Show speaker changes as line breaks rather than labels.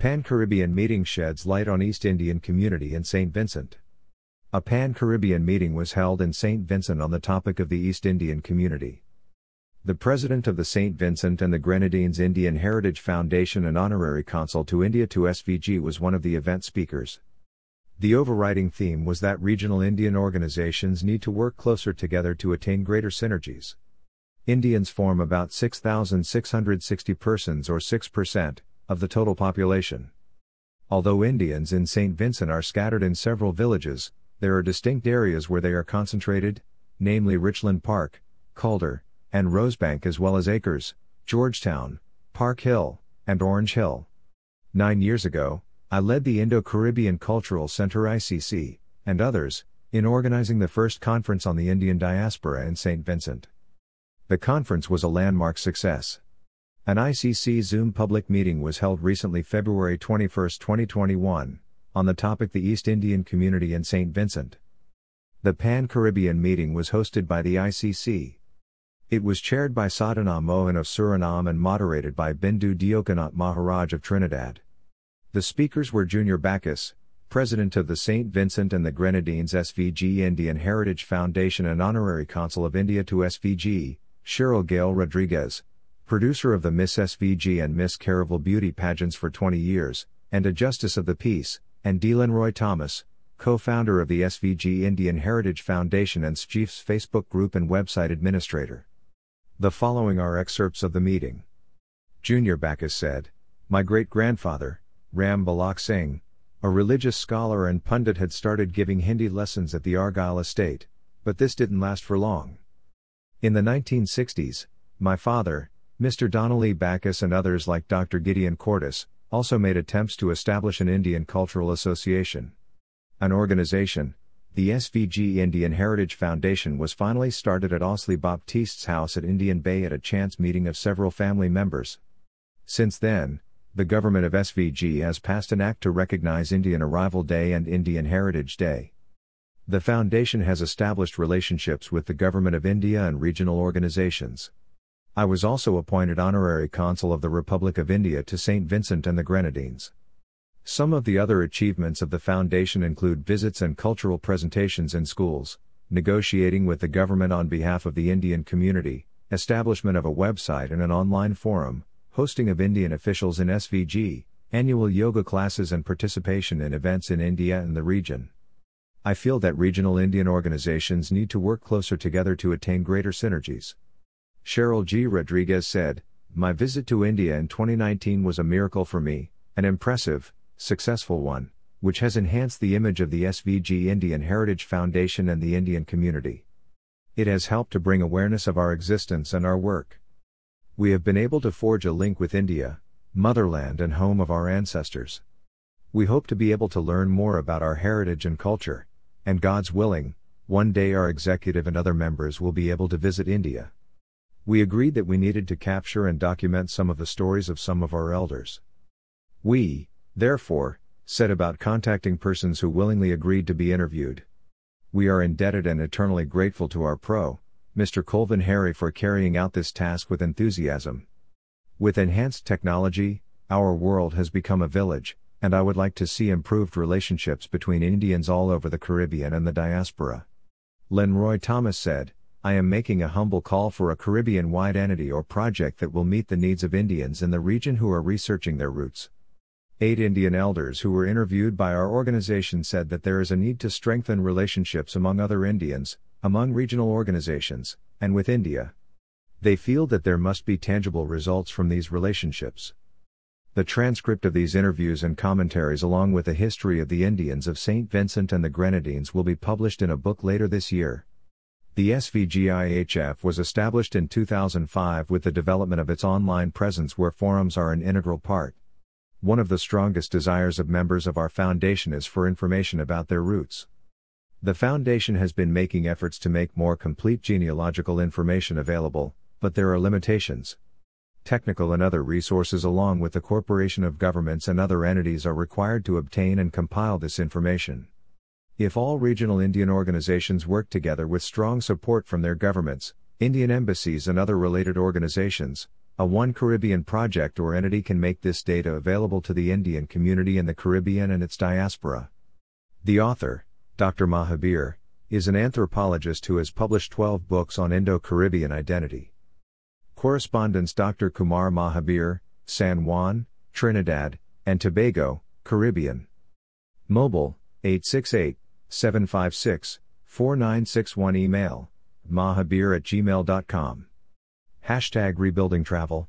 Pan Caribbean meeting sheds light on East Indian community in St. Vincent. A Pan Caribbean meeting was held in St. Vincent on the topic of the East Indian community. The president of the St. Vincent and the Grenadines Indian Heritage Foundation and honorary consul to India to SVG was one of the event speakers. The overriding theme was that regional Indian organizations need to work closer together to attain greater synergies. Indians form about 6,660 persons or 6% of the total population. Although Indians in St. Vincent are scattered in several villages, there are distinct areas where they are concentrated, namely Richland Park, Calder, and Rosebank as well as Acres, Georgetown, Park Hill, and Orange Hill. Nine years ago, I led the Indo Caribbean Cultural Center ICC, and others, in organizing the first conference on the Indian diaspora in St. Vincent. The conference was a landmark success. An ICC Zoom public meeting was held recently February 21, 2021, on the topic the East Indian community in St. Vincent. The Pan Caribbean meeting was hosted by the ICC. It was chaired by Sadhana Mohan of Suriname and moderated by Bindu Deokanant Maharaj of Trinidad. The speakers were Junior Backus, President of the St. Vincent and the Grenadines SVG Indian Heritage Foundation and Honorary Consul of India to SVG, Cheryl Gale Rodriguez, producer of the Miss SVG and Miss Carival beauty pageants for 20 years, and a Justice of the Peace, and Dylan Roy Thomas, co founder of the SVG Indian Heritage Foundation and SCHIEF's Facebook group and website administrator. The following are excerpts of the meeting. Junior Backus said, My great grandfather, Ram Balak Singh, a religious scholar and pundit had started giving Hindi lessons at the Argyle estate, but this didn't last for long. In the 1960s, my father, Mr. Donnelly Backus and others like Dr. Gideon Cordes, also made attempts to establish an Indian Cultural Association. An organization, the SVG Indian Heritage Foundation was finally started at Osley Baptiste's house at Indian Bay at a chance meeting of several family members. Since then, the government of SVG has passed an act to recognize Indian Arrival Day and Indian Heritage Day. The foundation has established relationships with the Government of India and regional organizations. I was also appointed Honorary Consul of the Republic of India to St. Vincent and the Grenadines. Some of the other achievements of the Foundation include visits and cultural presentations in schools, negotiating with the government on behalf of the Indian community, establishment of a website and an online forum, hosting of Indian officials in SVG, annual yoga classes, and participation in events in India and the region. I feel that regional Indian organizations need to work closer together to attain greater synergies. Cheryl G. Rodriguez said, My visit to India in 2019 was a miracle for me, an impressive, successful one, which has enhanced the image of the SVG Indian Heritage Foundation and the Indian community. It has helped to bring awareness of our existence and our work we have been able to forge a link with India, motherland and home of our ancestors. We hope to be able to learn more about our heritage and culture, and God's willing, one day our executive and other members will be able to visit India. We agreed that we needed to capture and document some of the stories of some of our elders. We, therefore, set about contacting persons who willingly agreed to be interviewed. We are indebted and eternally grateful to our pro, Mr. Colvin Harry for carrying out this task with enthusiasm. With enhanced technology, our world has become a village, and I would like to see improved relationships between Indians all over the Caribbean and the diaspora. Roy Thomas said, I am making a humble call for a Caribbean wide entity or project that will meet the needs of Indians in the region who are researching their roots. Eight Indian elders who were interviewed by our organization said that there is a need to strengthen relationships among other Indians, among regional organizations, and with India. They feel that there must be tangible results from these relationships. The transcript of these interviews and commentaries, along with the history of the Indians of St. Vincent and the Grenadines, will be published in a book later this year. The SVGIHF was established in 2005 with the development of its online presence, where forums are an integral part. One of the strongest desires of members of our foundation is for information about their roots. The Foundation has been making efforts to make more complete genealogical information available, but there are limitations. Technical and other resources, along with the Corporation of Governments and other entities, are required to obtain and compile this information. If all regional Indian organizations work together with strong support from their governments, Indian embassies, and other related organizations, A One Caribbean project or entity can make this data available to the Indian community in the Caribbean and its diaspora. The author, Dr. Mahabir, is an anthropologist who has published 12 books on Indo Caribbean identity. Correspondence Dr. Kumar Mahabir, San Juan, Trinidad, and Tobago, Caribbean. Mobile, 868 756 4961 Email, mahabir at gmail.com. Hashtag rebuilding travel.